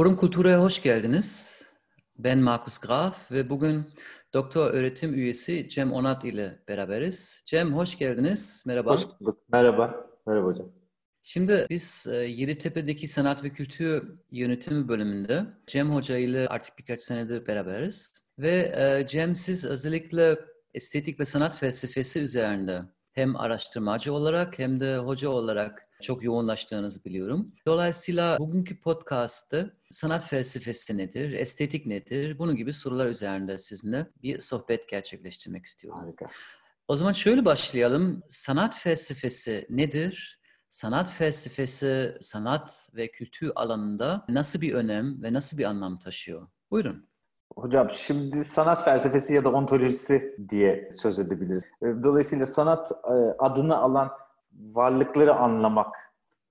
Forum Kultur'a hoş geldiniz. Ben Markus Graf ve bugün doktor öğretim üyesi Cem Onat ile beraberiz. Cem hoş geldiniz. Merhaba. Hoş bulduk. Merhaba. Merhaba hocam. Şimdi biz e, Yeditepe'deki Sanat ve Kültür Yönetimi bölümünde Cem Hoca ile artık birkaç senedir beraberiz. Ve e, Cem siz özellikle estetik ve sanat felsefesi üzerinde hem araştırmacı olarak hem de hoca olarak çok yoğunlaştığınızı biliyorum. Dolayısıyla bugünkü podcast'ta sanat felsefesi nedir, estetik nedir, bunun gibi sorular üzerinde sizinle bir sohbet gerçekleştirmek istiyorum. Harika. O zaman şöyle başlayalım. Sanat felsefesi nedir? Sanat felsefesi, sanat ve kültür alanında nasıl bir önem ve nasıl bir anlam taşıyor? Buyurun. Hocam şimdi sanat felsefesi ya da ontolojisi diye söz edebiliriz. Dolayısıyla sanat e, adını alan varlıkları anlamak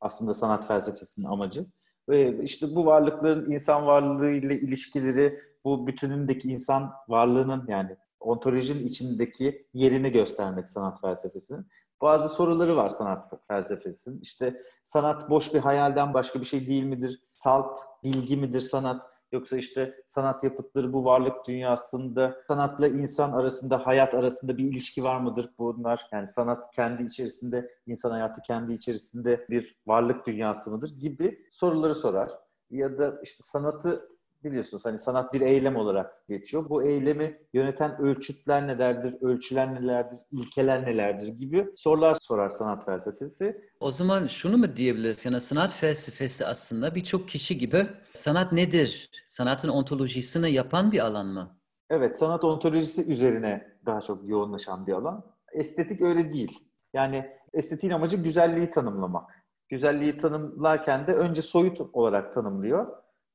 aslında sanat felsefesinin amacı. Ve işte bu varlıkların insan varlığı ile ilişkileri, bu bütünündeki insan varlığının yani ontolojinin içindeki yerini göstermek sanat felsefesinin. Bazı soruları var sanat felsefesinin. İşte sanat boş bir hayalden başka bir şey değil midir? Salt bilgi midir sanat? Yoksa işte sanat yapıtları bu varlık dünyasında sanatla insan arasında, hayat arasında bir ilişki var mıdır bunlar? Yani sanat kendi içerisinde, insan hayatı kendi içerisinde bir varlık dünyası mıdır gibi soruları sorar. Ya da işte sanatı biliyorsunuz hani sanat bir eylem olarak geçiyor. Bu eylemi yöneten ölçütler nelerdir, ölçüler nelerdir, ilkeler nelerdir gibi sorular sorar sanat felsefesi. O zaman şunu mu diyebiliriz? Yani sanat felsefesi aslında birçok kişi gibi sanat nedir? Sanatın ontolojisini yapan bir alan mı? Evet, sanat ontolojisi üzerine daha çok yoğunlaşan bir alan. Estetik öyle değil. Yani estetiğin amacı güzelliği tanımlamak. Güzelliği tanımlarken de önce soyut olarak tanımlıyor.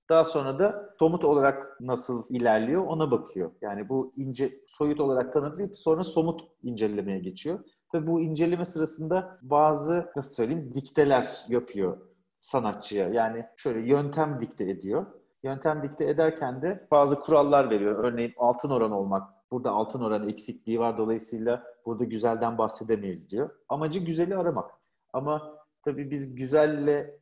Daha sonra da somut olarak nasıl ilerliyor ona bakıyor. Yani bu ince soyut olarak tanımlayıp sonra somut incelemeye geçiyor. Ve bu inceleme sırasında bazı nasıl söyleyeyim dikteler yapıyor sanatçıya. Yani şöyle yöntem dikte ediyor. Yöntem dikte ederken de bazı kurallar veriyor. Örneğin altın oran olmak. Burada altın oranı eksikliği var. Dolayısıyla burada güzelden bahsedemeyiz diyor. Amacı güzeli aramak. Ama tabii biz güzelle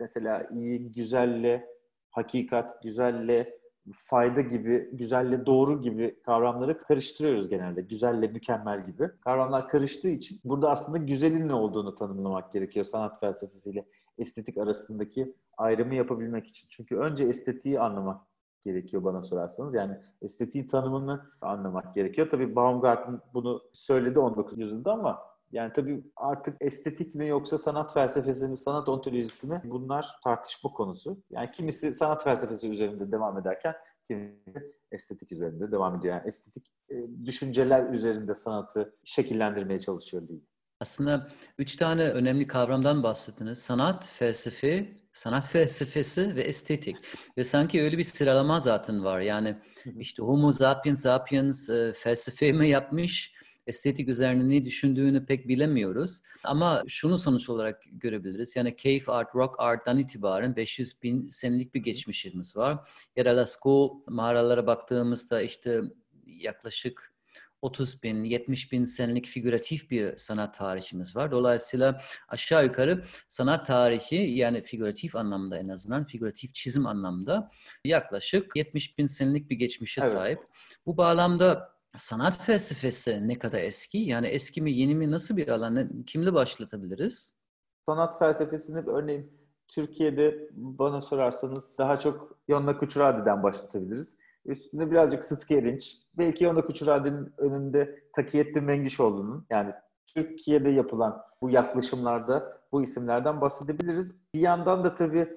mesela iyi, güzelle hakikat, güzelle fayda gibi, güzelle doğru gibi kavramları karıştırıyoruz genelde. Güzelle mükemmel gibi. Kavramlar karıştığı için burada aslında güzelin ne olduğunu tanımlamak gerekiyor sanat felsefesiyle estetik arasındaki ayrımı yapabilmek için. Çünkü önce estetiği anlamak gerekiyor bana sorarsanız. Yani estetiğin tanımını anlamak gerekiyor. Tabii Baumgarten bunu söyledi 19. yüzyılda ama yani tabii artık estetik mi yoksa sanat felsefesi mi, sanat ontolojisi mi bunlar tartışma konusu. Yani kimisi sanat felsefesi üzerinde devam ederken kimisi estetik üzerinde devam ediyor. Yani estetik e, düşünceler üzerinde sanatı şekillendirmeye çalışıyor diyeyim. Aslında üç tane önemli kavramdan bahsettiniz. Sanat, felsefe, sanat felsefesi ve estetik. Ve sanki öyle bir sıralama zaten var. Yani işte Homo sapiens sapiens e, felsefe mi yapmış, estetik üzerine ne düşündüğünü pek bilemiyoruz. Ama şunu sonuç olarak görebiliriz. Yani cave art, rock art'tan itibaren 500 bin senelik bir geçmişimiz var. Ya Lascaux mağaralara baktığımızda işte yaklaşık 30 bin, 70 bin senelik figüratif bir sanat tarihimiz var. Dolayısıyla aşağı yukarı sanat tarihi yani figüratif anlamda en azından figüratif çizim anlamda yaklaşık 70 bin senelik bir geçmişe evet. sahip. Bu bağlamda sanat felsefesi ne kadar eski? Yani eski mi yeni mi nasıl bir alan? Kimle başlatabiliriz? Sanat felsefesini örneğin Türkiye'de bana sorarsanız daha çok Yonna Kuçuradi'den başlatabiliriz. Üstünde birazcık Sıtkı Erinç. Belki Yonna Kuçuradi'nin önünde Takiyettin Mengişoğlu'nun yani Türkiye'de yapılan bu yaklaşımlarda bu isimlerden bahsedebiliriz. Bir yandan da tabii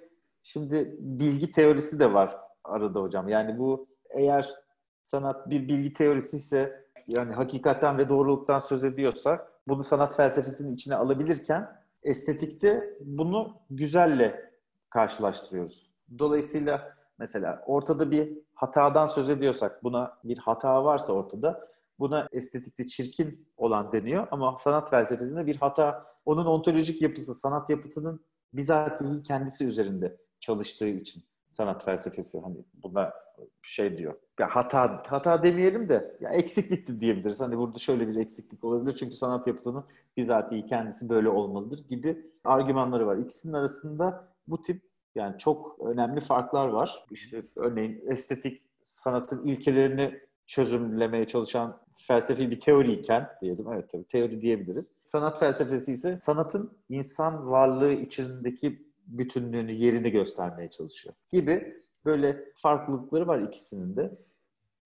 şimdi bilgi teorisi de var arada hocam. Yani bu eğer sanat bir bilgi teorisi ise yani hakikatten ve doğruluktan söz ediyorsa bunu sanat felsefesinin içine alabilirken estetikte bunu güzelle karşılaştırıyoruz. Dolayısıyla mesela ortada bir hatadan söz ediyorsak buna bir hata varsa ortada buna estetikte çirkin olan deniyor ama sanat felsefesinde bir hata onun ontolojik yapısı sanat yapıtının bizatihi kendisi üzerinde çalıştığı için sanat felsefesi hani buna şey diyor. Ya hata hata demeyelim de ya eksiklikti diyebiliriz. Hani burada şöyle bir eksiklik olabilir çünkü sanat yapıtının bizatihi kendisi böyle olmalıdır gibi argümanları var. İkisinin arasında bu tip Yani çok önemli farklar var. İşte örneğin estetik sanatın ilkelerini çözümlemeye çalışan felsefi bir teoriyken diyelim. Evet tabii teori diyebiliriz. Sanat felsefesi ise sanatın insan varlığı içindeki bütünlüğünü, yerini göstermeye çalışıyor gibi böyle farklılıkları var ikisinin de.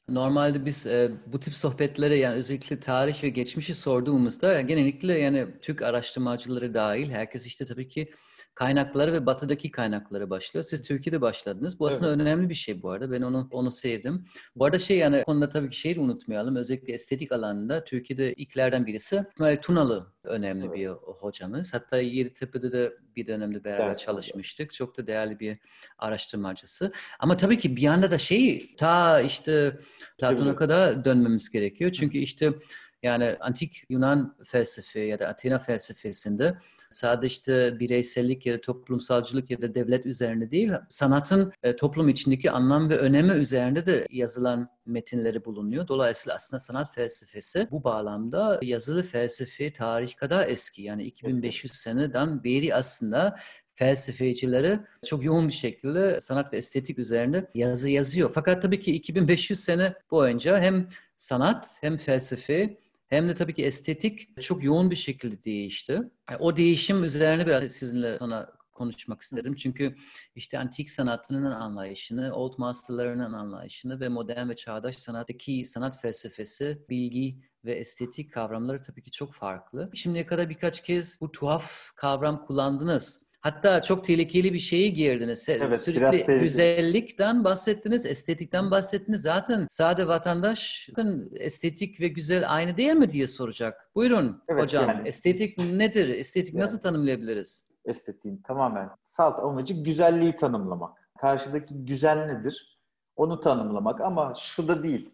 Normalde biz e, bu tip sohbetlere yani özellikle tarih ve geçmişi sorduğumuzda genellikle yani Türk araştırmacıları dahil herkes işte tabii ki kaynakları ve batıdaki kaynakları başlıyor. Siz Türkiye'de başladınız. Bu aslında evet. önemli bir şey bu arada. Ben onu onu sevdim. Bu arada şey yani konuda tabii ki şeyi de unutmayalım. Özellikle estetik alanında Türkiye'de ilklerden birisi İsmail Tunalı önemli evet. bir hocamız. Hatta Yeditepe'de de bir dönemde beraber evet. çalışmıştık. Çok da değerli bir araştırmacısı. Ama tabii ki bir yanda da şey ta işte Platon'a kadar dönmemiz gerekiyor. Çünkü işte yani antik Yunan felsefe ya da Athena felsefesinde sadece işte bireysellik ya da toplumsalcılık ya da devlet üzerine değil, sanatın e, toplum içindeki anlam ve önemi üzerinde de yazılan metinleri bulunuyor. Dolayısıyla aslında sanat felsefesi bu bağlamda yazılı felsefe tarih kadar eski. Yani 2500 seneden beri aslında felsefecileri çok yoğun bir şekilde sanat ve estetik üzerinde yazı yazıyor. Fakat tabii ki 2500 sene boyunca hem sanat hem felsefe hem de tabii ki estetik çok yoğun bir şekilde değişti. E, o değişim üzerine biraz sizinle sonra konuşmak isterim. Çünkü işte antik sanatının anlayışını, old masterlarının anlayışını ve modern ve çağdaş sanattaki sanat felsefesi, bilgi ve estetik kavramları tabii ki çok farklı. Şimdiye kadar birkaç kez bu tuhaf kavram kullandınız. Hatta çok tehlikeli bir şeyi girdiniz. Evet, Sürekli güzellikten bahsettiniz, estetikten bahsettiniz. Zaten sade vatandaş estetik ve güzel aynı değil mi diye soracak. Buyurun evet, hocam. Yani. Estetik nedir? Estetik yani. nasıl tanımlayabiliriz? Estetiğin tamamen salt amacı güzelliği tanımlamak. Karşıdaki güzel nedir? Onu tanımlamak ama şu da değil.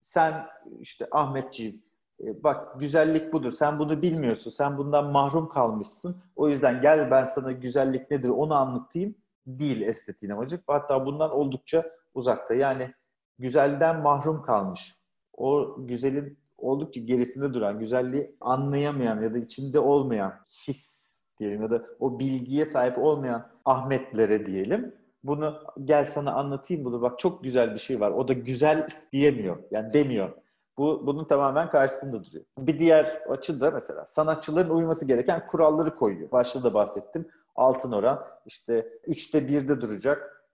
Sen işte Ahmetciğim bak güzellik budur. Sen bunu bilmiyorsun. Sen bundan mahrum kalmışsın. O yüzden gel ben sana güzellik nedir onu anlatayım. Değil estetiğin amacı. Hatta bundan oldukça uzakta. Yani güzelden mahrum kalmış. O güzelin oldukça gerisinde duran, güzelliği anlayamayan ya da içinde olmayan his diyelim ya da o bilgiye sahip olmayan Ahmetlere diyelim. Bunu gel sana anlatayım bunu bak çok güzel bir şey var. O da güzel diyemiyor. Yani demiyor. Bu bunun tamamen karşısında duruyor. Bir diğer açı da mesela sanatçıların uyması gereken kuralları koyuyor. Başta da bahsettim. Altın oran işte 3'te 1'de duracak.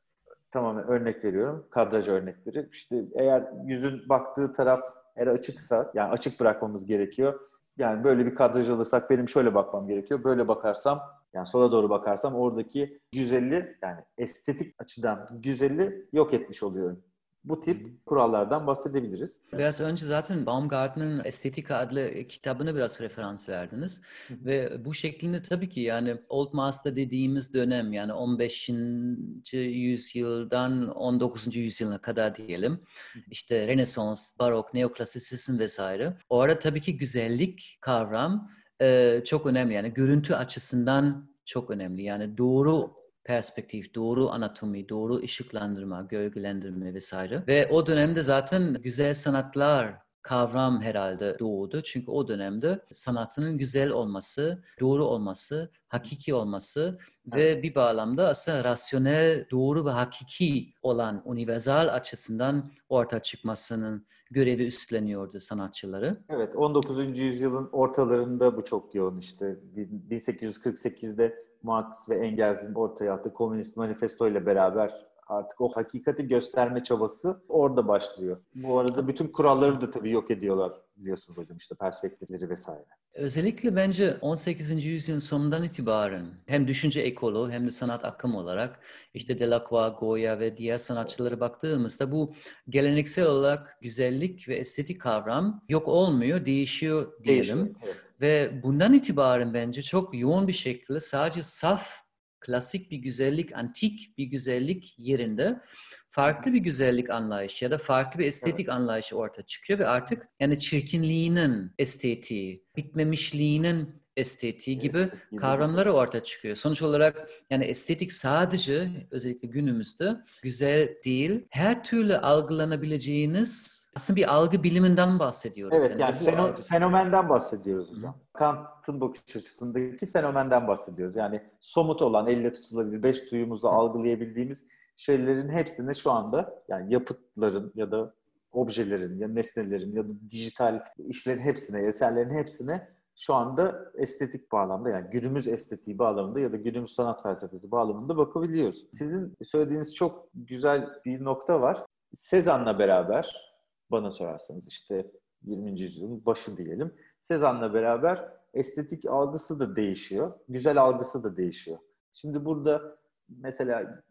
Tamamen örnek veriyorum. Kadraj örnekleri. İşte eğer yüzün baktığı taraf eğer açıksa yani açık bırakmamız gerekiyor. Yani böyle bir kadraj alırsak benim şöyle bakmam gerekiyor. Böyle bakarsam yani sola doğru bakarsam oradaki güzelliği yani estetik açıdan güzelliği yok etmiş oluyorum. Bu tip kurallardan bahsedebiliriz. Biraz önce zaten Baumgartner'ın Estetika adlı kitabını biraz referans verdiniz. Ve bu şeklinde tabii ki yani Old Master dediğimiz dönem yani 15. yüzyıldan 19. yüzyılına kadar diyelim. İşte Rönesans, Barok, Neoklasisizm vesaire. O arada tabii ki güzellik kavram çok önemli. Yani görüntü açısından çok önemli. Yani doğru perspektif, doğru anatomi, doğru ışıklandırma, gölgelendirme vesaire. Ve o dönemde zaten güzel sanatlar kavram herhalde doğdu. Çünkü o dönemde sanatının güzel olması, doğru olması, hakiki olması ve bir bağlamda aslında rasyonel, doğru ve hakiki olan universal açısından ortaya çıkmasının görevi üstleniyordu sanatçıları. Evet, 19. yüzyılın ortalarında bu çok yoğun işte. 1848'de Marx ve Engels'in ortaya attığı Komünist Manifesto ile beraber artık o hakikati gösterme çabası orada başlıyor. Bu arada bütün kuralları da tabii yok ediyorlar biliyorsunuz hocam işte perspektifleri vesaire. Özellikle bence 18. yüzyılın sonundan itibaren hem düşünce ekolu hem de sanat akım olarak işte Delacroix, Goya ve diğer sanatçılara baktığımızda bu geleneksel olarak güzellik ve estetik kavram yok olmuyor, değişiyor diyelim. Değişiyor, evet. Ve bundan itibaren bence çok yoğun bir şekilde sadece saf, klasik bir güzellik, antik bir güzellik yerinde farklı bir güzellik anlayışı ya da farklı bir estetik evet. anlayışı ortaya çıkıyor ve artık yani çirkinliğinin estetiği, bitmemişliğinin estetiği gibi kavramları ortaya çıkıyor. Sonuç olarak yani estetik sadece özellikle günümüzde güzel değil. Her türlü algılanabileceğiniz aslında bir algı biliminden bahsediyoruz. Evet yani, yani feno, fenomenden bahsediyoruz hocam. Kant'ın bakış açısındaki fenomenden bahsediyoruz. Yani somut olan, elle tutulabilir, beş duyumuzla algılayabildiğimiz şeylerin hepsini şu anda yani yapıtların ya da objelerin ya nesnelerin ya da dijital işlerin hepsine, eserlerin hepsine şu anda estetik bağlamda yani günümüz estetiği bağlamında ya da günümüz sanat felsefesi bağlamında bakabiliyoruz. Sizin söylediğiniz çok güzel bir nokta var. Sezan'la beraber bana sorarsanız işte 20. yüzyılın başı diyelim. Sezan'la beraber estetik algısı da değişiyor. Güzel algısı da değişiyor. Şimdi burada mesela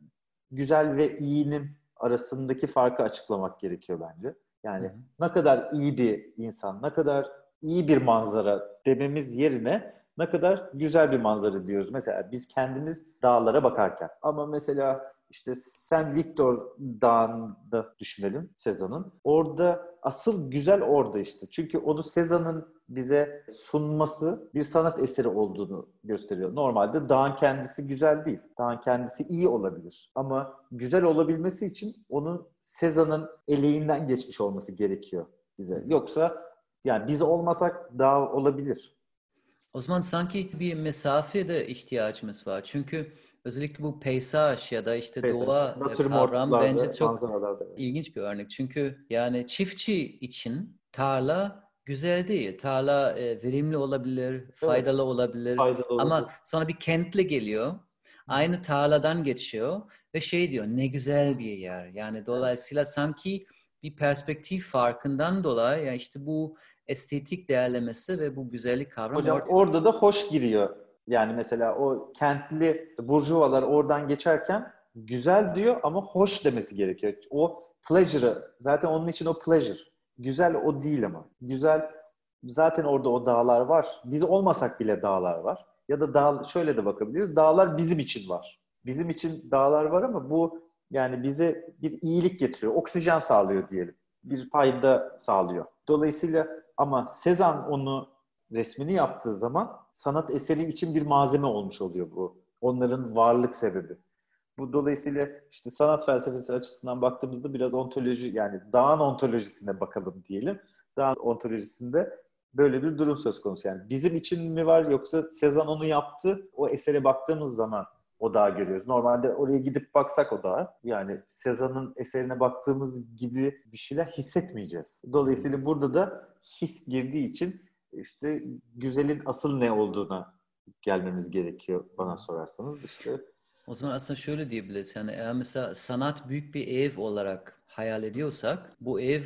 güzel ve iyinin arasındaki farkı açıklamak gerekiyor bence. Yani hı hı. ne kadar iyi bir insan, ne kadar iyi bir manzara dememiz yerine ne kadar güzel bir manzara diyoruz. Mesela biz kendimiz dağlara bakarken. Ama mesela işte Sen Victor Dağı'nda düşünelim Sezan'ın. Orada asıl güzel orada işte. Çünkü onu Sezan'ın bize sunması bir sanat eseri olduğunu gösteriyor. Normalde dağın kendisi güzel değil. Dağın kendisi iyi olabilir. Ama güzel olabilmesi için onun Sezan'ın eleğinden geçmiş olması gerekiyor bize. Yoksa yani biz olmasak dağ olabilir. O zaman sanki bir mesafede ihtiyacımız var. Çünkü özellikle bu peysaj ya da işte peysaj. doğa kavram bence çok ilginç bir örnek. Çünkü yani çiftçi için tarla güzel değil. Tarla e, verimli olabilir, faydalı evet. olabilir. Faydalı Ama sonra bir kentli geliyor. Aynı tarladan geçiyor ve şey diyor ne güzel bir yer. Yani dolayısıyla sanki bir perspektif farkından dolayı yani işte bu estetik değerlemesi ve bu güzellik kavramı Hocam orada, orada da hoş giriyor. Yani mesela o kentli burjuvalar oradan geçerken güzel diyor ama hoş demesi gerekiyor. O pleasure'ı zaten onun için o pleasure. Güzel o değil ama. Güzel zaten orada o dağlar var. Biz olmasak bile dağlar var. Ya da dağ, şöyle de bakabiliriz. Dağlar bizim için var. Bizim için dağlar var ama bu yani bize bir iyilik getiriyor. Oksijen sağlıyor diyelim. Bir fayda sağlıyor. Dolayısıyla ama Sezan onu resmini yaptığı zaman sanat eseri için bir malzeme olmuş oluyor bu. Onların varlık sebebi. Bu dolayısıyla işte sanat felsefesi açısından baktığımızda biraz ontoloji yani dağın ontolojisine bakalım diyelim. Dağın ontolojisinde böyle bir durum söz konusu. Yani bizim için mi var yoksa Sezan onu yaptı. O esere baktığımız zaman o dağı görüyoruz. Normalde oraya gidip baksak o dağa yani Sezan'ın eserine baktığımız gibi bir şeyler hissetmeyeceğiz. Dolayısıyla burada da his girdiği için işte güzelin asıl ne olduğuna gelmemiz gerekiyor bana sorarsanız. işte. O zaman aslında şöyle diyebiliriz. Yani eğer mesela sanat büyük bir ev olarak hayal ediyorsak bu ev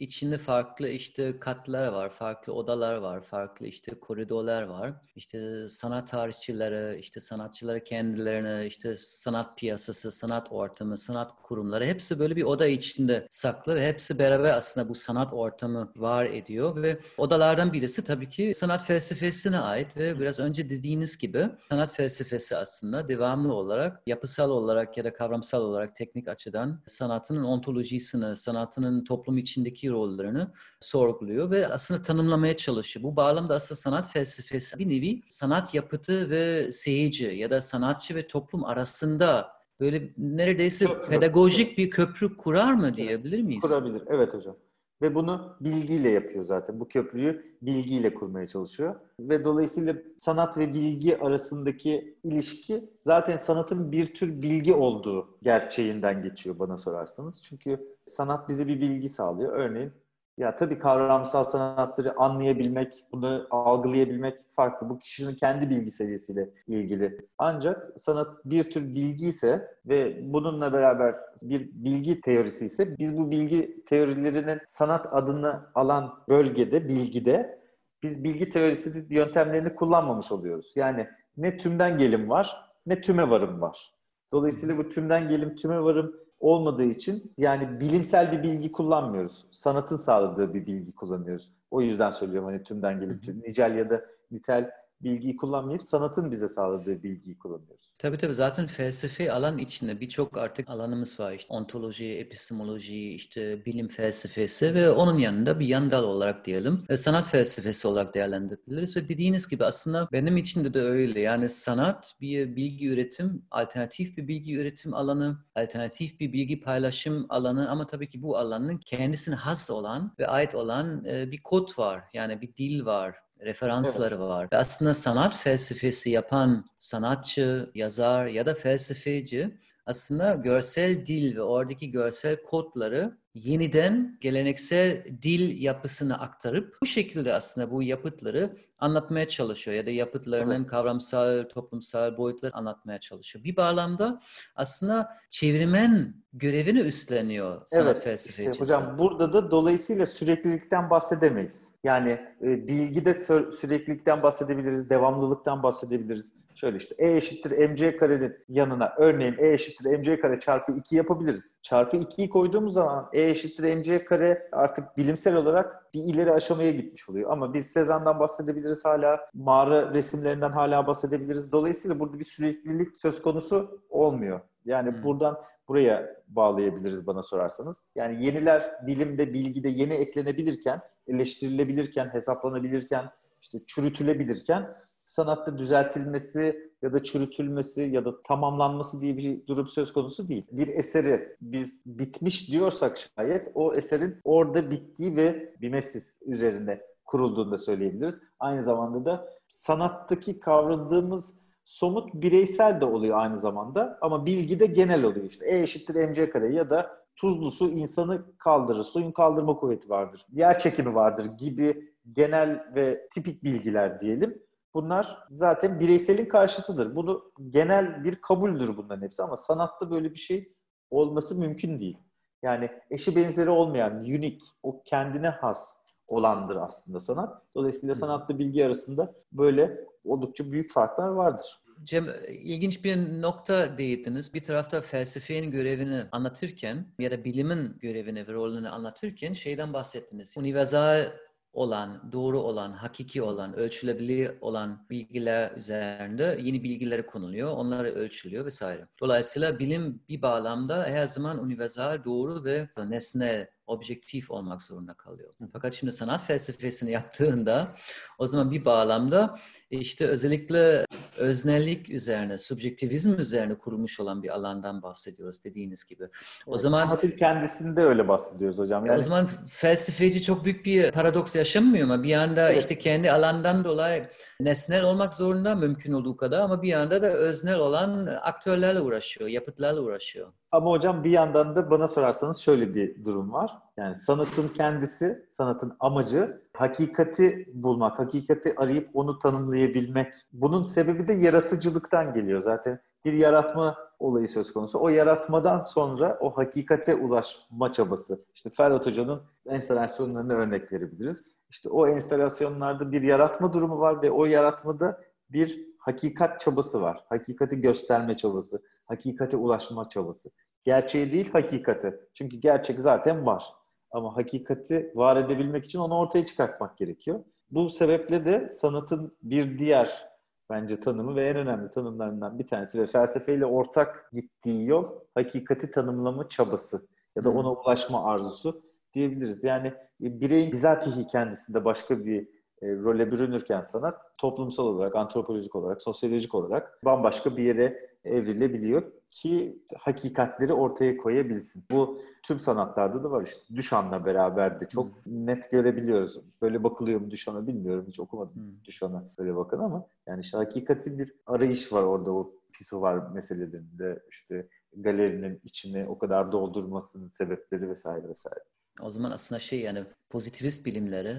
içinde farklı işte katlar var, farklı odalar var, farklı işte koridorlar var. İşte sanat tarihçileri, işte sanatçıları kendilerine, işte sanat piyasası, sanat ortamı, sanat kurumları hepsi böyle bir oda içinde saklı ve hepsi beraber aslında bu sanat ortamı var ediyor ve odalardan birisi tabii ki sanat felsefesine ait ve biraz önce dediğiniz gibi sanat felsefesi aslında devamlı olarak yapısal olarak ya da kavramsal olarak teknik açıdan sanatının ontolojisini, sanatının toplum içindeki rollerini sorguluyor ve aslında tanımlamaya çalışıyor. Bu bağlamda aslında sanat felsefesi bir nevi sanat yapıtı ve seyirci ya da sanatçı ve toplum arasında böyle neredeyse köprü. pedagojik bir köprü kurar mı diyebilir miyiz? Kurabilir. Evet hocam. Ve bunu bilgiyle yapıyor zaten. Bu köprüyü bilgiyle kurmaya çalışıyor. Ve dolayısıyla sanat ve bilgi arasındaki ilişki zaten sanatın bir tür bilgi olduğu gerçeğinden geçiyor bana sorarsanız. Çünkü sanat bize bir bilgi sağlıyor. Örneğin ya tabii kavramsal sanatları anlayabilmek, bunu algılayabilmek farklı. Bu kişinin kendi bilgi seviyesiyle ilgili. Ancak sanat bir tür bilgi ise ve bununla beraber bir bilgi teorisi ise biz bu bilgi teorilerinin sanat adını alan bölgede, bilgide biz bilgi teorisi yöntemlerini kullanmamış oluyoruz. Yani ne tümden gelim var ne tüme varım var. Dolayısıyla bu tümden gelim, tüme varım olmadığı için yani bilimsel bir bilgi kullanmıyoruz. Sanatın sağladığı bir bilgi kullanıyoruz. O yüzden söylüyorum hani tümden gelip tüm nicel ya da nitel bilgiyi kullanmayıp sanatın bize sağladığı bilgiyi kullanıyoruz. Tabii tabii zaten felsefe alan içinde birçok artık alanımız var. İşte ontoloji, epistemoloji, işte bilim felsefesi ve onun yanında bir yan dal olarak diyelim ve sanat felsefesi olarak değerlendirebiliriz. Ve dediğiniz gibi aslında benim için de, de öyle. Yani sanat bir bilgi üretim, alternatif bir bilgi üretim alanı, alternatif bir bilgi paylaşım alanı ama tabii ki bu alanın kendisine has olan ve ait olan bir kod var. Yani bir dil var, referansları evet. var. Ve aslında sanat felsefesi yapan sanatçı, yazar ya da felsefeci aslında görsel dil ve oradaki görsel kodları yeniden geleneksel dil yapısını aktarıp bu şekilde aslında bu yapıtları anlatmaya çalışıyor ya da yapıtlarının evet. kavramsal, toplumsal boyutları anlatmaya çalışıyor. Bir bağlamda aslında çevirmen görevini üstleniyor sanat evet, felsefecisi. Işte hocam burada da dolayısıyla süreklilikten bahsedemeyiz. Yani e, bilgide süreklilikten bahsedebiliriz, devamlılıktan bahsedebiliriz. Şöyle işte E eşittir mc karenin yanına örneğin E eşittir mc kare çarpı 2 yapabiliriz. Çarpı 2'yi koyduğumuz zaman E eşittir mc kare artık bilimsel olarak bir ileri aşamaya gitmiş oluyor. Ama biz Sezan'dan bahsedebiliriz hala, mağara resimlerinden hala bahsedebiliriz. Dolayısıyla burada bir süreklilik söz konusu olmuyor. Yani hmm. buradan buraya bağlayabiliriz bana sorarsanız. Yani yeniler bilimde, bilgide yeni eklenebilirken, eleştirilebilirken, hesaplanabilirken, işte çürütülebilirken sanatta düzeltilmesi ya da çürütülmesi ya da tamamlanması diye bir durum söz konusu değil. Bir eseri biz bitmiş diyorsak şayet o eserin orada bittiği ve bimesis üzerinde kurulduğunu da söyleyebiliriz. Aynı zamanda da sanattaki kavradığımız somut bireysel de oluyor aynı zamanda ama bilgi de genel oluyor işte. E eşittir mc kare ya da tuzlu su insanı kaldırır, suyun kaldırma kuvveti vardır, yer çekimi vardır gibi genel ve tipik bilgiler diyelim. Bunlar zaten bireyselin karşıtıdır. Bunu genel bir kabuldür bunların hepsi ama sanatta böyle bir şey olması mümkün değil. Yani eşi benzeri olmayan, unique, o kendine has olandır aslında sanat. Dolayısıyla sanatla bilgi arasında böyle oldukça büyük farklar vardır. Cem, ilginç bir nokta değindiniz. Bir tarafta felsefenin görevini anlatırken ya da bilimin görevini ve rolünü anlatırken şeyden bahsettiniz. Universal olan, doğru olan, hakiki olan, ölçülebilir olan bilgiler üzerinde yeni bilgileri konuluyor, onları ölçülüyor vesaire. Dolayısıyla bilim bir bağlamda her zaman universal, doğru ve nesnel objektif olmak zorunda kalıyor. Fakat şimdi sanat felsefesini yaptığında o zaman bir bağlamda işte özellikle öznellik üzerine, subjektivizm üzerine kurulmuş olan bir alandan bahsediyoruz dediğiniz gibi. O evet, zaman sanatın kendisinde öyle bahsediyoruz hocam. Yani... O zaman felsefeci çok büyük bir paradoks yaşamıyor mu? Bir yanda evet. işte kendi alandan dolayı nesnel olmak zorunda mümkün olduğu kadar ama bir yanda da öznel olan aktörlerle uğraşıyor, yapıtlarla uğraşıyor. Ama hocam bir yandan da bana sorarsanız şöyle bir durum var. Yani sanatın kendisi, sanatın amacı hakikati bulmak, hakikati arayıp onu tanımlayabilmek. Bunun sebebi de yaratıcılıktan geliyor zaten. Bir yaratma olayı söz konusu. O yaratmadan sonra o hakikate ulaşma çabası. İşte Ferhat Hoca'nın enstalasyonlarına örnek verebiliriz. İşte o enstalasyonlarda bir yaratma durumu var ve o yaratmada bir hakikat çabası var. Hakikati gösterme çabası, hakikate ulaşma çabası. Gerçeği değil, hakikati. Çünkü gerçek zaten var. Ama hakikati var edebilmek için onu ortaya çıkartmak gerekiyor. Bu sebeple de sanatın bir diğer bence tanımı ve en önemli tanımlarından bir tanesi ve felsefeyle ortak gittiği yol hakikati tanımlama çabası ya da ona ulaşma arzusu diyebiliriz. Yani bireyin bizatihi kendisinde başka bir e, role bürünürken sanat toplumsal olarak, antropolojik olarak, sosyolojik olarak bambaşka bir yere evrilebiliyor ki hakikatleri ortaya koyabilsin. Bu tüm sanatlarda da var işte. Düşan'la beraber de çok hmm. net görebiliyoruz. Böyle bakılıyor mu Düşan'a bilmiyorum. Hiç okumadım hmm. Düşan'a böyle bakın ama yani işte hakikati bir arayış var orada o var meselelerinde işte galerinin içini o kadar doldurmasının sebepleri vesaire vesaire. O zaman aslında şey yani pozitivist bilimleri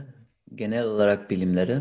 genel olarak bilimleri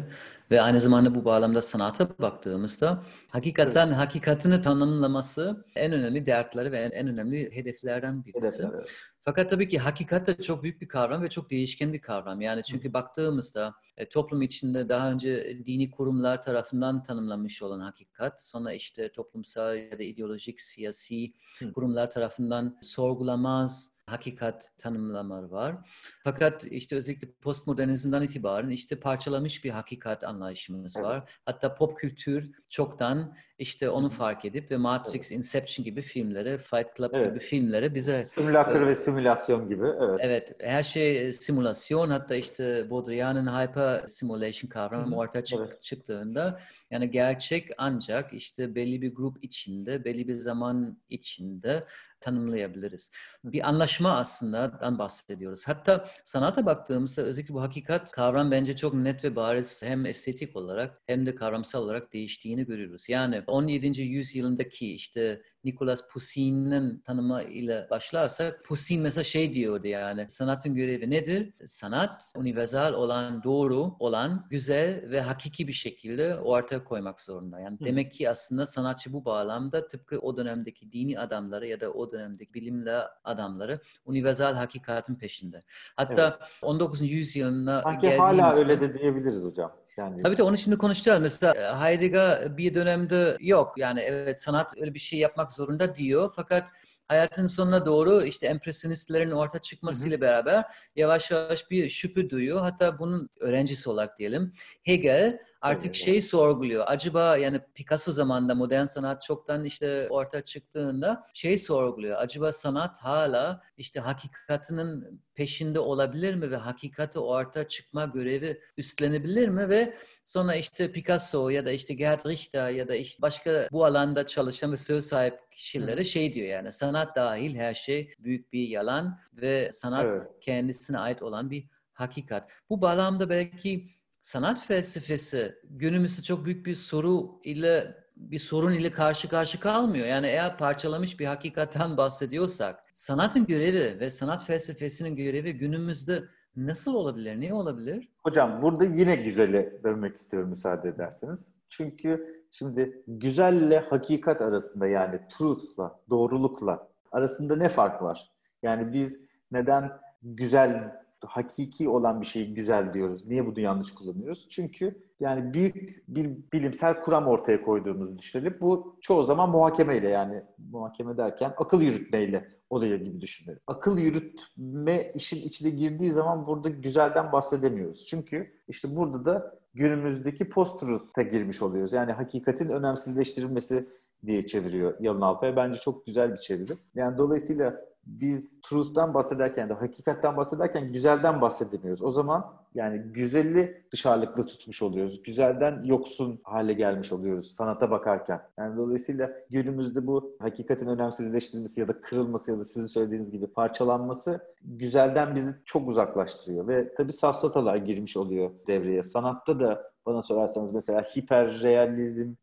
ve aynı zamanda bu bağlamda sanata baktığımızda hakikaten evet. hakikatini tanımlaması en önemli dertleri ve en, en önemli hedeflerden birisi. Hedefler, evet. Fakat tabii ki hakikat de çok büyük bir kavram ve çok değişken bir kavram. Yani çünkü Hı. baktığımızda e, toplum içinde daha önce dini kurumlar tarafından tanımlanmış olan hakikat, sonra işte toplumsal ya da ideolojik, siyasi Hı. kurumlar tarafından sorgulamaz, hakikat tanımlamaları var. Fakat işte özellikle postmodernizmden itibaren işte parçalamış bir hakikat anlayışımız var. Hatta pop kültür çoktan işte onu fark edip ve Matrix, evet. Inception gibi filmleri, Fight Club evet. gibi filmleri bize... Simülakır e, ve simülasyon gibi, evet. Evet, her şey simülasyon. Hatta işte Baudrillard'ın hyper simulation kavramı ortaya çık, evet. çıktığında yani gerçek ancak işte belli bir grup içinde, belli bir zaman içinde tanımlayabiliriz. Bir anlaşma aslında bahsediyoruz. Hatta sanata baktığımızda özellikle bu hakikat kavram bence çok net ve bariz hem estetik olarak hem de kavramsal olarak değiştiğini görüyoruz. Yani 17. yüzyılındaki işte Nicolas Poussin'in tanımı ile başlarsak Poussin mesela şey diyordu yani sanatın görevi nedir? Sanat universal olan, doğru olan, güzel ve hakiki bir şekilde ortaya koymak zorunda. Yani Hı. demek ki aslında sanatçı bu bağlamda tıpkı o dönemdeki dini adamları ya da o dönemdeki bilimle adamları universal hakikatin peşinde. Hatta evet. 19. yüzyılına Sanki hala öyle de diyebiliriz hocam. Yani... Tabii de onu şimdi konuşacağız. Mesela e, Heidegger bir dönemde yok. Yani evet sanat öyle bir şey yapmak zorunda diyor. Fakat hayatın sonuna doğru işte empresyonistlerin orta çıkmasıyla hı hı. beraber yavaş yavaş bir şüphe duyuyor. Hatta bunun öğrencisi olarak diyelim. Hegel artık evet, şey sorguluyor. Acaba yani Picasso zamanında modern sanat çoktan işte ortaya çıktığında şey sorguluyor. Acaba sanat hala işte hakikatinin peşinde olabilir mi ve hakikati ortaya çıkma görevi üstlenebilir mi ve sonra işte Picasso ya da işte Gerhard Richter ya da işte başka bu alanda çalışan ve söz sahip kişilere şey diyor yani sanat dahil her şey büyük bir yalan ve sanat evet. kendisine ait olan bir hakikat. Bu bağlamda belki sanat felsefesi günümüzde çok büyük bir soru ile bir sorun ile karşı karşı kalmıyor. Yani eğer parçalamış bir hakikatten bahsediyorsak sanatın görevi ve sanat felsefesinin görevi günümüzde nasıl olabilir? Ne olabilir? Hocam burada yine güzele dönmek istiyorum müsaade ederseniz. Çünkü şimdi güzelle hakikat arasında yani truth'la, doğrulukla arasında ne fark var? Yani biz neden güzel hakiki olan bir şeyi güzel diyoruz. Niye bunu yanlış kullanıyoruz? Çünkü yani büyük bir bilimsel kuram ortaya koyduğumuzu düşünelim. Bu çoğu zaman muhakemeyle yani muhakeme derken akıl yürütmeyle oluyor gibi düşünelim. Akıl yürütme işin içine girdiği zaman burada güzelden bahsedemiyoruz. Çünkü işte burada da günümüzdeki post-truth'a girmiş oluyoruz. Yani hakikatin önemsizleştirilmesi diye çeviriyor Yalın Alpay. Bence çok güzel bir çeviri. Yani dolayısıyla biz truth'tan bahsederken de hakikatten bahsederken güzelden bahsedemiyoruz. O zaman yani güzeli dışarılıklı tutmuş oluyoruz. Güzelden yoksun hale gelmiş oluyoruz sanata bakarken. Yani dolayısıyla günümüzde bu hakikatin önemsizleştirilmesi ya da kırılması ya da sizin söylediğiniz gibi parçalanması güzelden bizi çok uzaklaştırıyor. Ve tabii safsatalar girmiş oluyor devreye. Sanatta da bana sorarsanız mesela hiperrealizme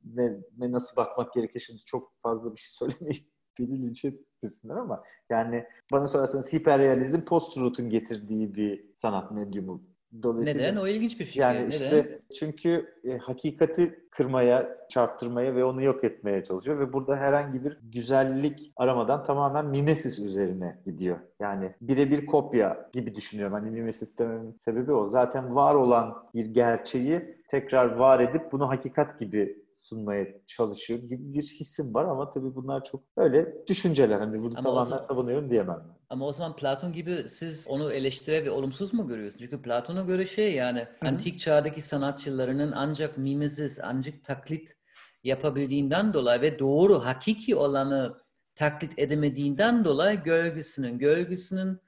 nasıl bakmak gerekir şimdi çok fazla bir şey söylemeyeyim beni linç etmesinler ama yani bana sorarsanız hiperrealizm post-truth'un getirdiği bir sanat medyumu. Dolayısıyla, Neden? O ilginç bir fikir. Yani Neden? işte çünkü e, hakikati kırmaya, çarptırmaya ve onu yok etmeye çalışıyor ve burada herhangi bir güzellik aramadan tamamen mimesis üzerine gidiyor. Yani birebir kopya gibi düşünüyorum. Hani mimesis dememin sebebi o. Zaten var olan bir gerçeği tekrar var edip bunu hakikat gibi sunmaya çalışıyor gibi bir hissim var ama tabii bunlar çok öyle düşünceler. Hani bunu ama tamamen zaman, savunuyorum diyemem. Ama o zaman Platon gibi siz onu eleştire ve olumsuz mu görüyorsunuz? Çünkü Platon'a göre şey yani Hı-hı. antik çağdaki sanatçılarının ancak mimesis, ancak taklit yapabildiğinden dolayı ve doğru, hakiki olanı taklit edemediğinden dolayı gölgesinin, gölgesinin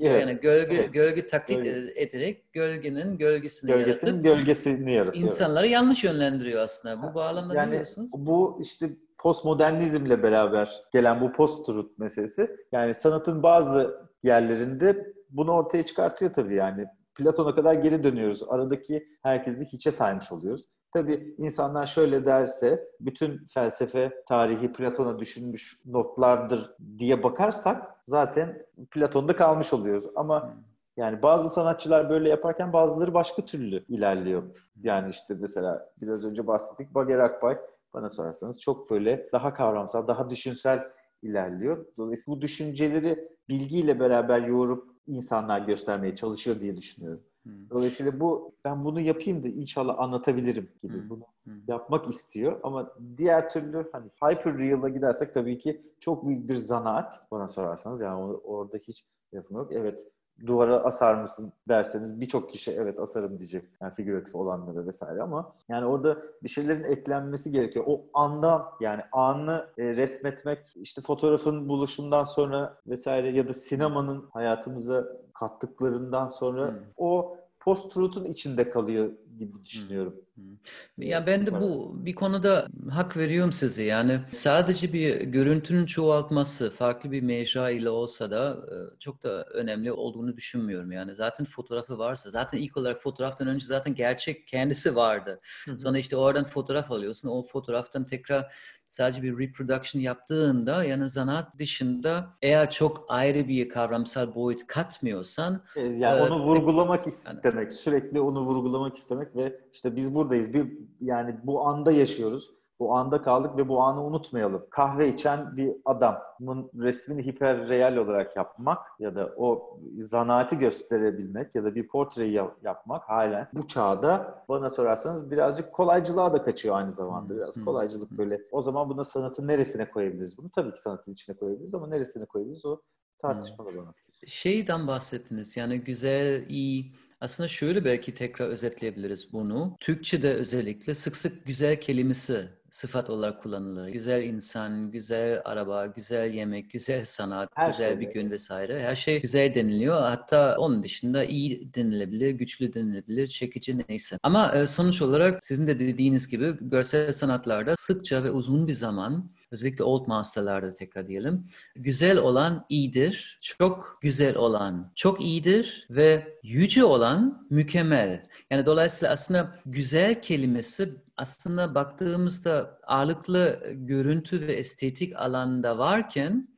Evet. Yani gölge evet. gölge taklit gölge. ederek gölgenin gölgesini, gölgesinin yaratıp gölgesini yaratıyor. İnsanları yanlış yönlendiriyor aslında. Bu bağlamda yani, ne diyorsunuz? Bu işte postmodernizmle beraber gelen bu post-truth meselesi yani sanatın bazı yerlerinde bunu ortaya çıkartıyor tabii yani. Platon'a kadar geri dönüyoruz. Aradaki herkesi hiçe saymış oluyoruz. Tabii insanlar şöyle derse bütün felsefe tarihi Platon'a düşünmüş notlardır diye bakarsak zaten Platon'da kalmış oluyoruz. Ama hmm. yani bazı sanatçılar böyle yaparken bazıları başka türlü ilerliyor. Yani işte mesela biraz önce bahsettik Bager Akbay bana sorarsanız çok böyle daha kavramsal, daha düşünsel ilerliyor. Dolayısıyla bu düşünceleri bilgiyle beraber yoğurup insanlar göstermeye çalışıyor diye düşünüyorum. Hmm. Dolayısıyla bu ben bunu yapayım da inşallah anlatabilirim gibi hmm. bunu hmm. yapmak istiyor ama diğer türlü hani hyper real'a gidersek tabii ki çok büyük bir zanaat bana sorarsanız yani orada hiç yapım yok. Evet duvara asar mısın derseniz birçok kişi evet asarım diyecek. Yani figüratif olanları vesaire ama yani orada bir şeylerin eklenmesi gerekiyor. O andan yani anı e, resmetmek işte fotoğrafın buluşundan sonra vesaire ya da sinemanın hayatımıza kattıklarından sonra hmm. o post-truth'un içinde kalıyor gibi düşünüyorum. Ya ben de bu bir konuda hak veriyorum size. Yani sadece bir görüntünün çoğaltması farklı bir mecra ile olsa da e, çok da önemli olduğunu düşünmüyorum. Yani zaten fotoğrafı varsa zaten ilk olarak fotoğraftan önce zaten gerçek kendisi vardı. Sonra işte oradan fotoğraf alıyorsun. O fotoğraftan tekrar sadece bir reproduction yaptığında yani zanaat dışında eğer çok ayrı bir kavramsal boyut katmıyorsan e, yani e, onu vurgulamak istemek, yani, sürekli onu vurgulamak istemek ve işte biz buradayız. Bir yani bu anda yaşıyoruz. Bu anda kaldık ve bu anı unutmayalım. Kahve içen bir adamın resmini hiperreal olarak yapmak ya da o zanaati gösterebilmek ya da bir portreyi yapmak halen bu çağda bana sorarsanız birazcık kolaycılığa da kaçıyor aynı zamanda. Biraz kolaycılık böyle. O zaman buna sanatın neresine koyabiliriz bunu? Tabii ki sanatın içine koyabiliriz ama neresine koyabiliriz o tartışmalı bana. Şeyden bahsettiniz yani güzel, iyi aslında şöyle belki tekrar özetleyebiliriz bunu. Türkçe'de özellikle sık sık güzel kelimesi sıfat olarak kullanılır. Güzel insan, güzel araba, güzel yemek, güzel sanat, Her güzel şey bir gün vesaire. Her şey güzel deniliyor. Hatta onun dışında iyi denilebilir, güçlü denilebilir, çekici neyse. Ama e, sonuç olarak sizin de dediğiniz gibi görsel sanatlarda sıkça ve uzun bir zaman özellikle old masterlarda tekrar diyelim. Güzel olan iyidir, çok güzel olan çok iyidir ve yüce olan mükemmel. Yani dolayısıyla aslında güzel kelimesi aslında baktığımızda ağırlıklı görüntü ve estetik alanda varken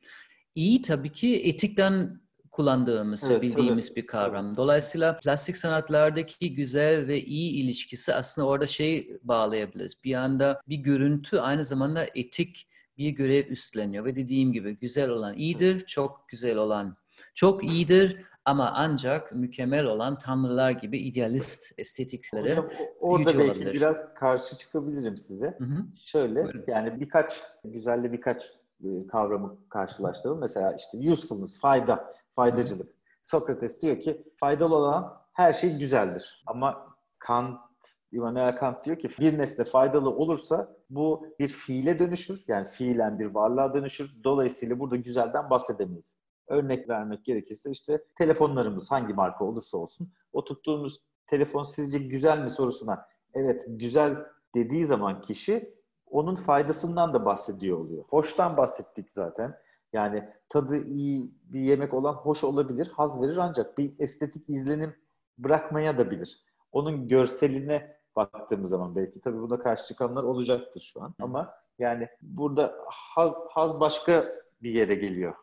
iyi tabii ki etikten kullandığımız evet, ve bildiğimiz tabii. bir kavram. Dolayısıyla plastik sanatlardaki güzel ve iyi ilişkisi aslında orada şey bağlayabiliriz. Bir anda bir görüntü aynı zamanda etik bir görev üstleniyor ve dediğim gibi güzel olan iyidir, çok güzel olan çok iyidir ama ancak mükemmel olan tanrılar gibi idealist estetiklere Hocam, orada belki olabilir. biraz karşı çıkabilirim size. Hı hı. Şöyle Buyurun. yani birkaç güzelle birkaç e, kavramı karşılaştıralım. Mesela işte usefulness, fayda, faydacılık. Hı. Sokrates diyor ki faydalı olan her şey güzeldir. Ama Kant Immanuel Kant diyor ki bir nesne faydalı olursa bu bir fiile dönüşür. Yani fiilen bir varlığa dönüşür. Dolayısıyla burada güzelden bahsedemeyiz. Örnek vermek gerekirse işte telefonlarımız hangi marka olursa olsun o tuttuğumuz telefon sizce güzel mi sorusuna evet güzel dediği zaman kişi onun faydasından da bahsediyor oluyor. Hoştan bahsettik zaten. Yani tadı iyi bir yemek olan hoş olabilir, haz verir ancak bir estetik izlenim bırakmaya da bilir. Onun görseline baktığımız zaman belki tabii buna karşı çıkanlar olacaktır şu an ama yani burada haz, haz başka bir yere geliyor.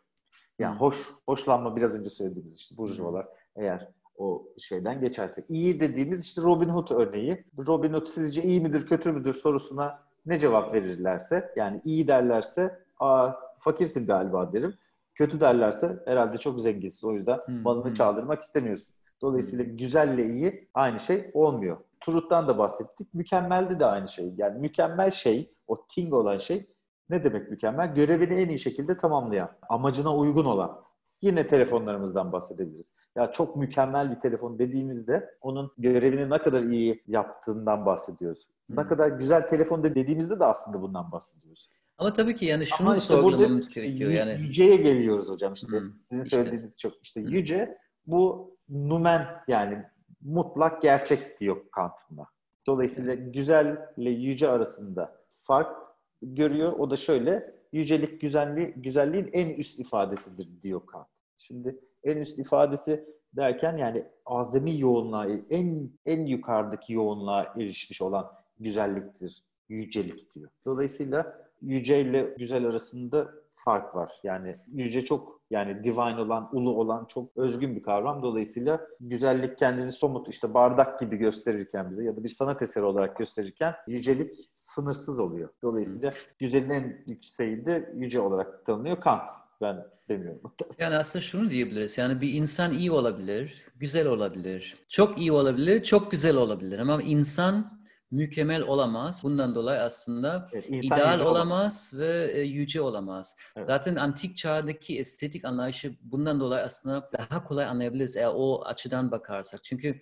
Yani hmm. hoş hoşlanma biraz önce söylediğimiz işte burjuvalar eğer o şeyden geçersek. İyi dediğimiz işte Robin Hood örneği. Robin Hood sizce iyi midir kötü müdür sorusuna ne cevap verirlerse yani iyi derlerse aa fakirsin galiba derim. Kötü derlerse herhalde çok zenginsin o yüzden hmm. malını çaldırmak istemiyorsun. Dolayısıyla hmm. güzelle iyi aynı şey olmuyor. Turut'tan da bahsettik. Mükemmelde de aynı şey. Yani mükemmel şey, o thing olan şey ne demek mükemmel? Görevini en iyi şekilde tamamlayan, amacına uygun olan. Yine telefonlarımızdan bahsedebiliriz. Ya çok mükemmel bir telefon dediğimizde onun görevini ne kadar iyi yaptığından bahsediyoruz. Hmm. Ne kadar güzel telefon de dediğimizde de aslında bundan bahsediyoruz. Ama tabii ki yani şunu işte sorgulamamız gerekiyor. Yani yüceye geliyoruz hocam işte. Hmm. Sizin işte. söylediğiniz çok işte hmm. yüce bu numen yani mutlak gerçek diyor Kant buna. Dolayısıyla güzelle yüce arasında fark görüyor. O da şöyle, yücelik güzelliği, güzelliğin en üst ifadesidir diyor Kant. Şimdi en üst ifadesi derken yani azami yoğunluğa, en en yukarıdaki yoğunluğa erişmiş olan güzelliktir, yücelik diyor. Dolayısıyla yüce ile güzel arasında fark var. Yani yüce çok yani divine olan, ulu olan çok özgün bir kavram. Dolayısıyla güzellik kendini somut işte bardak gibi gösterirken bize ya da bir sanat eseri olarak gösterirken yücelik sınırsız oluyor. Dolayısıyla güzelin en yükseği de yüce olarak tanınıyor Kant. Ben demiyorum. Yani aslında şunu diyebiliriz. Yani bir insan iyi olabilir, güzel olabilir. Çok iyi olabilir, çok güzel olabilir. Ama insan mükemmel olamaz. Bundan dolayı aslında evet, ideal olamaz ve e, yüce olamaz. Evet. Zaten antik çağdaki estetik anlayışı bundan dolayı aslında daha kolay anlayabiliriz eğer o açıdan bakarsak. Çünkü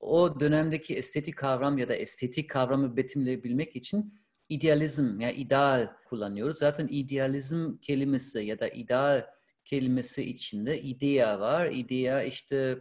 o dönemdeki estetik kavram ya da estetik kavramı betimleyebilmek için idealizm ya yani ideal kullanıyoruz. Zaten idealizm kelimesi ya da ideal kelimesi içinde idea var. Idea işte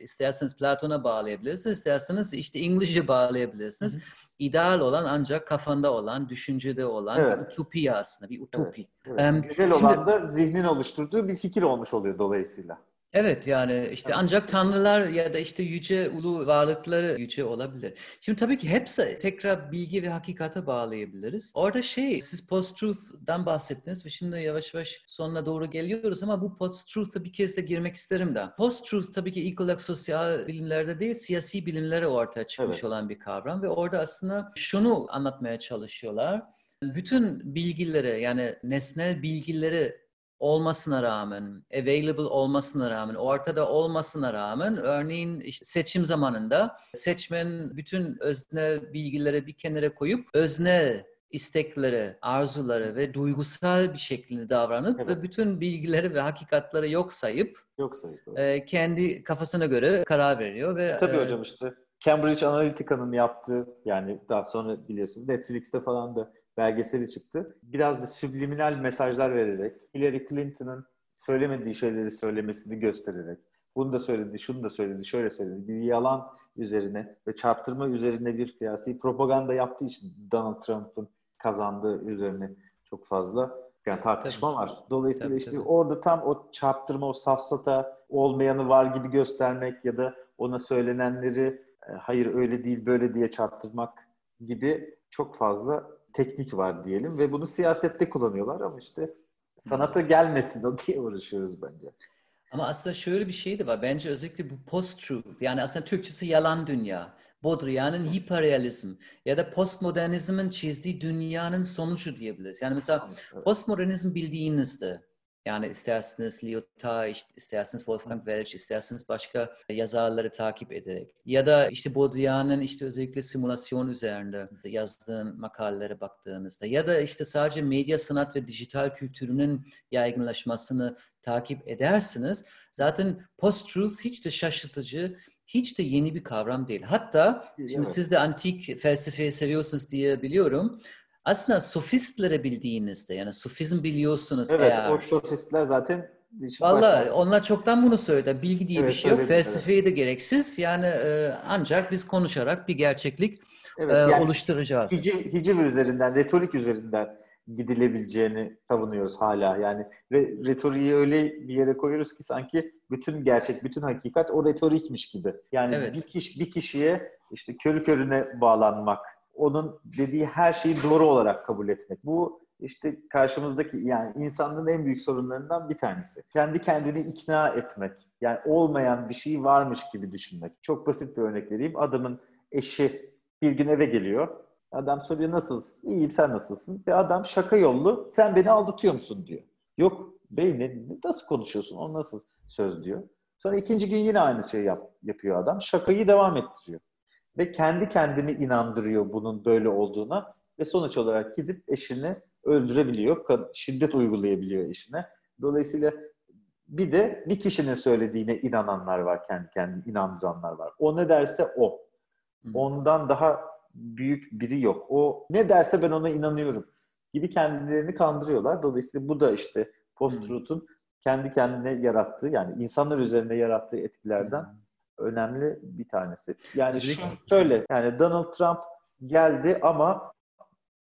isterseniz Platon'a bağlayabilirsiniz, isterseniz işte İngilizce bağlayabilirsiniz. Hı hı. İdeal olan ancak kafanda olan, düşüncede olan evet. utopi aslında, bir utopi. Evet. Evet. Um, Güzel olan şimdi, da zihnin oluşturduğu bir fikir olmuş oluyor dolayısıyla. Evet yani işte ancak tanrılar ya da işte yüce ulu varlıkları yüce olabilir. Şimdi tabii ki hepsi tekrar bilgi ve hakikate bağlayabiliriz. Orada şey siz post-truth'dan bahsettiniz ve şimdi yavaş yavaş sonuna doğru geliyoruz ama bu post-truth'a bir kez de girmek isterim de. Post-truth tabii ki ilk olarak sosyal bilimlerde değil siyasi bilimlere ortaya çıkmış evet. olan bir kavram ve orada aslında şunu anlatmaya çalışıyorlar. Bütün bilgileri yani nesnel bilgileri olmasına rağmen, available olmasına rağmen, ortada olmasına rağmen örneğin işte seçim zamanında seçmen bütün öznel bilgileri bir kenara koyup öznel istekleri, arzuları ve duygusal bir şekilde davranıp evet. ve bütün bilgileri ve hakikatleri yok sayıp, yok sayıp e, kendi kafasına göre karar veriyor ve Tabii e, hocam işte Cambridge Analytica'nın yaptığı yani daha sonra biliyorsunuz Netflix'te falan da belgeseli çıktı. Biraz da subliminal mesajlar vererek, Hillary Clinton'ın söylemediği şeyleri söylemesini göstererek, bunu da söyledi, şunu da söyledi, şöyle söyledi gibi yalan üzerine ve çarptırma üzerine bir siyasi propaganda yaptığı için Donald Trump'ın kazandığı üzerine çok fazla yani tartışma tabii. var. Dolayısıyla tabii, işte tabii. orada tam o çarptırma, o safsata olmayanı var gibi göstermek ya da ona söylenenleri e, hayır öyle değil böyle diye çarptırmak gibi çok fazla teknik var diyelim ve bunu siyasette kullanıyorlar ama işte sanata gelmesin o diye uğraşıyoruz bence. Ama aslında şöyle bir şey de var. Bence özellikle bu post-truth yani aslında Türkçesi yalan dünya. Baudrillard'ın hiperrealizm ya da postmodernizmin çizdiği dünyanın sonucu diyebiliriz. Yani mesela evet. postmodernizm bildiğinizde yani isterseniz Lyotard, isterseniz Wolfgang Welch, isterseniz başka yazarları takip ederek ya da işte Baudrillard'ın işte özellikle simülasyon üzerinde yazdığın makalelere baktığınızda ya da işte sadece medya sanat ve dijital kültürünün yaygınlaşmasını takip edersiniz. Zaten post-truth hiç de şaşırtıcı, hiç de yeni bir kavram değil. Hatta şimdi evet. siz de antik felsefeyi seviyorsunuz diye biliyorum aslında sofistleri bildiğinizde yani sofizm biliyorsunuz evet, eğer. o sofistler zaten Valla onlar çoktan bunu söyledi. Bilgi diye evet, bir şey yok. Felsefeyi de gereksiz. Yani e, ancak biz konuşarak bir gerçeklik evet, e, yani oluşturacağız. Hiciv, hiciv üzerinden, retorik üzerinden gidilebileceğini savunuyoruz hala. Yani re, retoriği öyle bir yere koyuyoruz ki sanki bütün gerçek, bütün hakikat o retorikmiş gibi. Yani evet. bir kişi bir kişiye işte körü körüne bağlanmak onun dediği her şeyi doğru olarak kabul etmek. Bu işte karşımızdaki yani insanlığın en büyük sorunlarından bir tanesi. Kendi kendini ikna etmek. Yani olmayan bir şey varmış gibi düşünmek. Çok basit bir örnek vereyim. Adamın eşi bir gün eve geliyor. Adam soruyor nasılsın? İyiyim sen nasılsın? Ve adam şaka yollu sen beni aldatıyor musun diyor. Yok bey ne, nasıl konuşuyorsun? O nasıl söz diyor. Sonra ikinci gün yine aynı şeyi yap, yapıyor adam. Şakayı devam ettiriyor ve kendi kendini inandırıyor bunun böyle olduğuna ve sonuç olarak gidip eşini öldürebiliyor, şiddet uygulayabiliyor eşine. Dolayısıyla bir de bir kişinin söylediğine inananlar var, kendi kendini inandıranlar var. O ne derse o. Ondan daha büyük biri yok. O ne derse ben ona inanıyorum gibi kendilerini kandırıyorlar. Dolayısıyla bu da işte post-truth'un kendi kendine yarattığı yani insanlar üzerinde yarattığı etkilerden önemli bir tanesi. Yani şu, şöyle yani Donald Trump geldi ama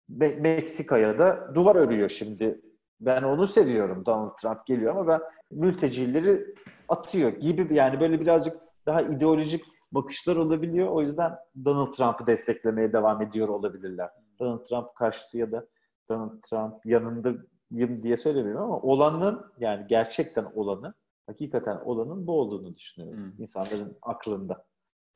Me- Meksika'ya da duvar örüyor şimdi. Ben onu seviyorum Donald Trump geliyor ama ben mültecileri atıyor gibi yani böyle birazcık daha ideolojik bakışlar olabiliyor. O yüzden Donald Trump'ı desteklemeye devam ediyor olabilirler. Donald Trump kaçtı ya da Donald Trump yanındayım diye söylemiyorum ama olanın yani gerçekten olanı hakikaten olanın bu olduğunu düşünüyorum hmm. insanların aklında.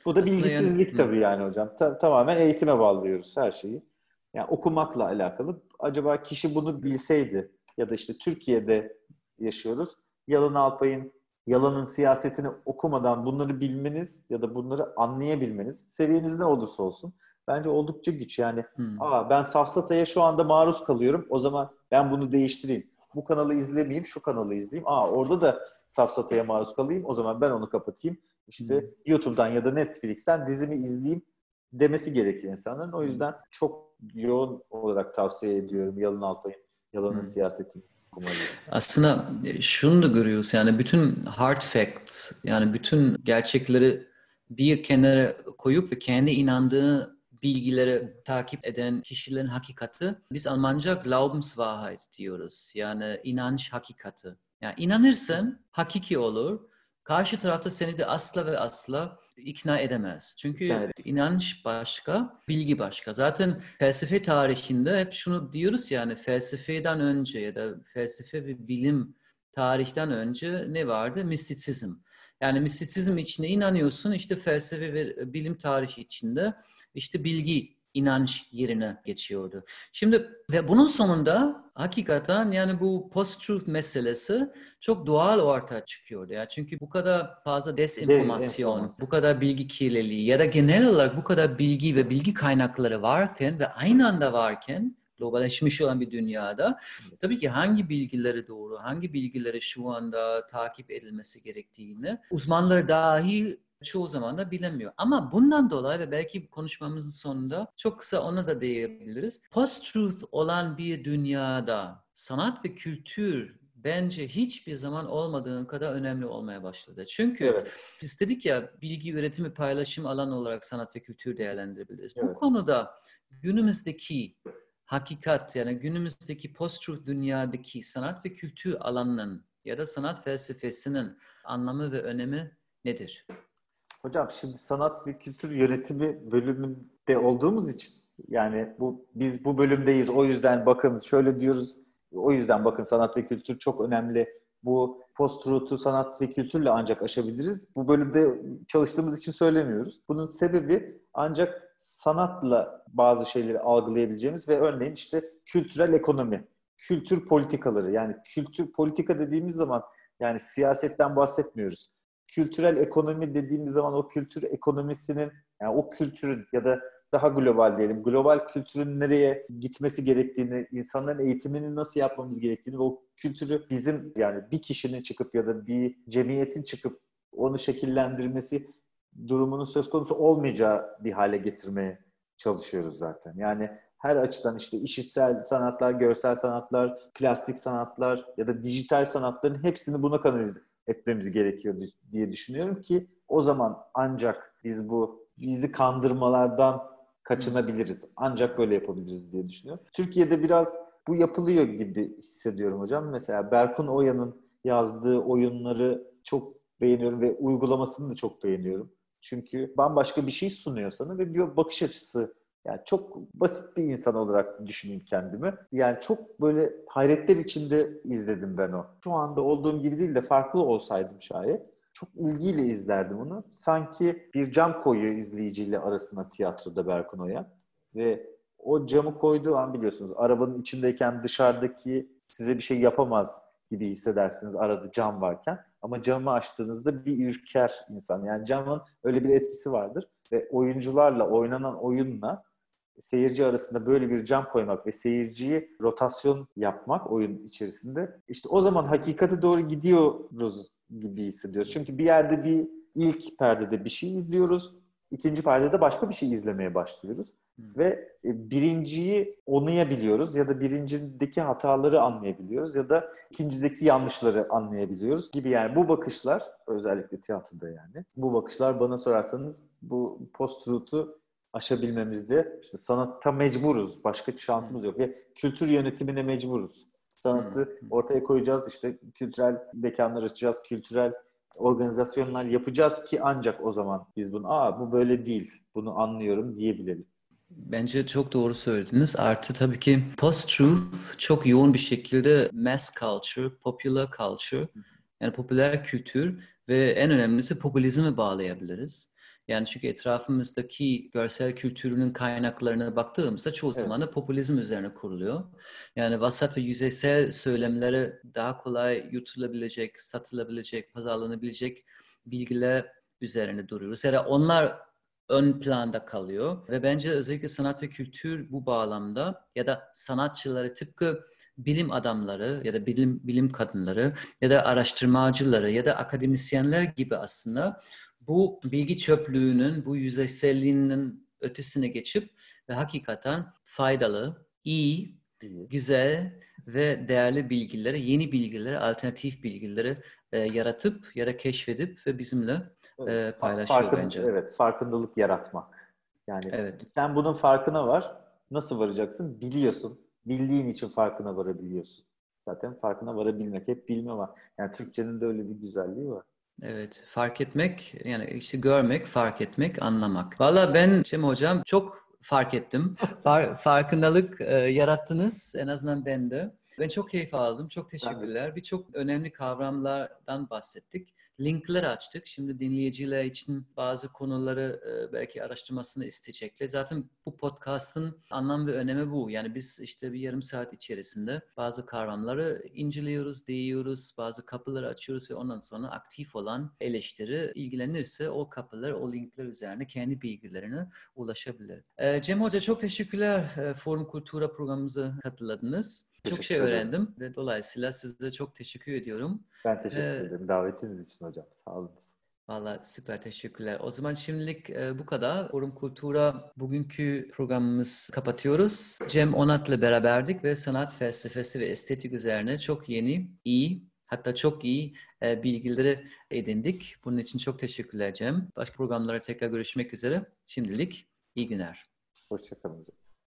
Bu da Aslında bilgisizlik yani, tabii yani hocam. Ta- tamamen eğitime bağlıyoruz her şeyi. Yani okumakla alakalı. Acaba kişi bunu bilseydi ya da işte Türkiye'de yaşıyoruz. Yalın Alpay'ın yalanın siyasetini okumadan bunları bilmeniz ya da bunları anlayabilmeniz seviyeniz ne olursa olsun bence oldukça güç. Yani hmm. aa ben safsataya şu anda maruz kalıyorum. O zaman ben bunu değiştireyim. Bu kanalı izlemeyeyim, şu kanalı izleyeyim. Aa orada da safsataya maruz kalayım. O zaman ben onu kapatayım. İşte hmm. YouTube'dan ya da Netflix'ten dizimi izleyeyim demesi gerekiyor insanların. O yüzden çok yoğun olarak tavsiye ediyorum Yalın Alpay'ın Yalanın hmm. Siyasetini Aslında e, şunu da görüyoruz yani bütün hard facts yani bütün gerçekleri bir kenara koyup ve kendi inandığı bilgileri takip eden kişilerin hakikati biz Almanca Glaubenswahrheit diyoruz. Yani inanç hakikati. Yani inanırsan hakiki olur. Karşı tarafta seni de asla ve asla ikna edemez. Çünkü evet. inanç başka, bilgi başka. Zaten felsefe tarihinde hep şunu diyoruz yani felsefeden önce ya da felsefe ve bilim tarihten önce ne vardı? Mistisizm. Yani mistisizm içinde inanıyorsun işte felsefe ve bilim tarihi içinde işte bilgi inanç yerine geçiyordu. Şimdi ve bunun sonunda hakikaten yani bu post-truth meselesi çok doğal ortaya çıkıyordu. Ya. Çünkü bu kadar fazla desinformasyon, bu kadar bilgi kirliliği ya da genel olarak bu kadar bilgi ve bilgi kaynakları varken ve aynı anda varken globalleşmiş olan bir dünyada tabii ki hangi bilgileri doğru, hangi bilgileri şu anda takip edilmesi gerektiğini uzmanlar dahi çoğu zaman da bilemiyor. Ama bundan dolayı ve belki konuşmamızın sonunda çok kısa ona da değinebiliriz. Post-truth olan bir dünyada sanat ve kültür bence hiçbir zaman olmadığın kadar önemli olmaya başladı. Çünkü evet. biz dedik ya bilgi üretimi paylaşım alan olarak sanat ve kültür değerlendirebiliriz. Evet. Bu konuda günümüzdeki hakikat yani günümüzdeki post-truth dünyadaki sanat ve kültür alanının ya da sanat felsefesinin anlamı ve önemi nedir? Hocam şimdi sanat ve kültür yönetimi bölümünde olduğumuz için yani bu biz bu bölümdeyiz. O yüzden bakın şöyle diyoruz. O yüzden bakın sanat ve kültür çok önemli. Bu post truth'u sanat ve kültürle ancak aşabiliriz. Bu bölümde çalıştığımız için söylemiyoruz. Bunun sebebi ancak sanatla bazı şeyleri algılayabileceğimiz ve örneğin işte kültürel ekonomi, kültür politikaları yani kültür politika dediğimiz zaman yani siyasetten bahsetmiyoruz kültürel ekonomi dediğimiz zaman o kültür ekonomisinin yani o kültürün ya da daha global diyelim. Global kültürün nereye gitmesi gerektiğini, insanların eğitimini nasıl yapmamız gerektiğini ve o kültürü bizim yani bir kişinin çıkıp ya da bir cemiyetin çıkıp onu şekillendirmesi durumunun söz konusu olmayacağı bir hale getirmeye çalışıyoruz zaten. Yani her açıdan işte işitsel sanatlar, görsel sanatlar, plastik sanatlar ya da dijital sanatların hepsini buna kanalize etmemiz gerekiyor diye düşünüyorum ki o zaman ancak biz bu bizi kandırmalardan kaçınabiliriz. Ancak böyle yapabiliriz diye düşünüyorum. Türkiye'de biraz bu yapılıyor gibi hissediyorum hocam. Mesela Berkun Oya'nın yazdığı oyunları çok beğeniyorum ve uygulamasını da çok beğeniyorum. Çünkü bambaşka bir şey sunuyor sana ve bir bakış açısı yani çok basit bir insan olarak düşüneyim kendimi. Yani çok böyle hayretler içinde izledim ben o. Şu anda olduğum gibi değil de farklı olsaydım şayet çok ilgiyle izlerdim onu. Sanki bir cam koyuyor izleyiciyle arasına tiyatroda Berkun Oya. Ve o camı koyduğu an biliyorsunuz arabanın içindeyken dışarıdaki size bir şey yapamaz gibi hissedersiniz arada cam varken. Ama camı açtığınızda bir ürker insan. Yani camın öyle bir etkisi vardır. Ve oyuncularla, oynanan oyunla seyirci arasında böyle bir cam koymak ve seyirciyi rotasyon yapmak oyun içerisinde işte o zaman hakikate doğru gidiyoruz gibi hissediyoruz. Çünkü bir yerde bir ilk perdede bir şey izliyoruz. ikinci perdede başka bir şey izlemeye başlıyoruz. Hmm. Ve e, birinciyi onayabiliyoruz ya da birincideki hataları anlayabiliyoruz ya da ikincideki yanlışları anlayabiliyoruz gibi yani bu bakışlar özellikle tiyatroda yani bu bakışlar bana sorarsanız bu post-truth'u aşabilmemizde işte sanatta mecburuz. Başka şansımız yok. Ve kültür yönetimine mecburuz. Sanatı ortaya koyacağız. işte kültürel mekanlar açacağız. Kültürel organizasyonlar yapacağız ki ancak o zaman biz bunu aa bu böyle değil. Bunu anlıyorum diyebilelim. Bence çok doğru söylediniz. Artı tabii ki post-truth çok yoğun bir şekilde mass culture, popular culture yani popüler kültür ve en önemlisi popülizmi bağlayabiliriz. Yani çünkü etrafımızdaki görsel kültürünün kaynaklarına baktığımızda çoğu Evet. zaman da popülizm üzerine kuruluyor. Yani vasat ve yüzeysel söylemleri daha kolay yutulabilecek, satılabilecek, pazarlanabilecek bilgiler üzerine duruyoruz. Ya da onlar ön planda kalıyor ve bence özellikle sanat ve kültür bu bağlamda ya da sanatçıları tıpkı bilim adamları ya da bilim bilim kadınları ya da araştırmacıları ya da akademisyenler gibi aslında bu bilgi çöplüğünün, bu yüzeyselliğinin ötesine geçip ve hakikaten faydalı, iyi, güzel ve değerli bilgileri, yeni bilgileri, alternatif bilgileri e, yaratıp ya da keşfedip ve bizimle Evet. e, paylaşıyor farkın- bence. Evet, farkındalık yaratmak. Yani Evet. sen bunun farkına var. Nasıl varacaksın? Biliyorsun. Bildiğin için farkına varabiliyorsun. Zaten farkına varabilmek hep bilme var. Yani Türkçenin de öyle bir güzelliği var. Evet, fark etmek, yani işte görmek, fark etmek, anlamak. Valla ben Cem Hocam çok fark ettim. Far- farkındalık e, yarattınız, en azından ben de. Ben çok keyif aldım, çok teşekkürler. Birçok önemli kavramlardan bahsettik. Linkler açtık. Şimdi dinleyiciler için bazı konuları e, belki araştırmasını isteyecekler. Zaten bu podcast'ın anlam ve önemi bu. Yani biz işte bir yarım saat içerisinde bazı kavramları inceliyoruz, değiyoruz, bazı kapıları açıyoruz ve ondan sonra aktif olan eleştiri ilgilenirse o kapılar, o linkler üzerine kendi bilgilerine ulaşabilir. E, Cem Hoca çok teşekkürler e, Forum Kultura programımıza katıldınız. Çok şey öğrendim ve dolayısıyla size çok teşekkür ediyorum. Ben teşekkür Ee, ederim davetiniz için hocam. Sağ olun. Valla süper teşekkürler. O zaman şimdilik e, bu kadar. Forum Kultura bugünkü programımız kapatıyoruz. Cem Onat'la beraberdik ve sanat felsefesi ve estetik üzerine çok yeni, iyi hatta çok iyi e, bilgileri edindik. Bunun için çok teşekkürler Cem. Başka programlara tekrar görüşmek üzere. Şimdilik iyi günler. Hoşçakalın.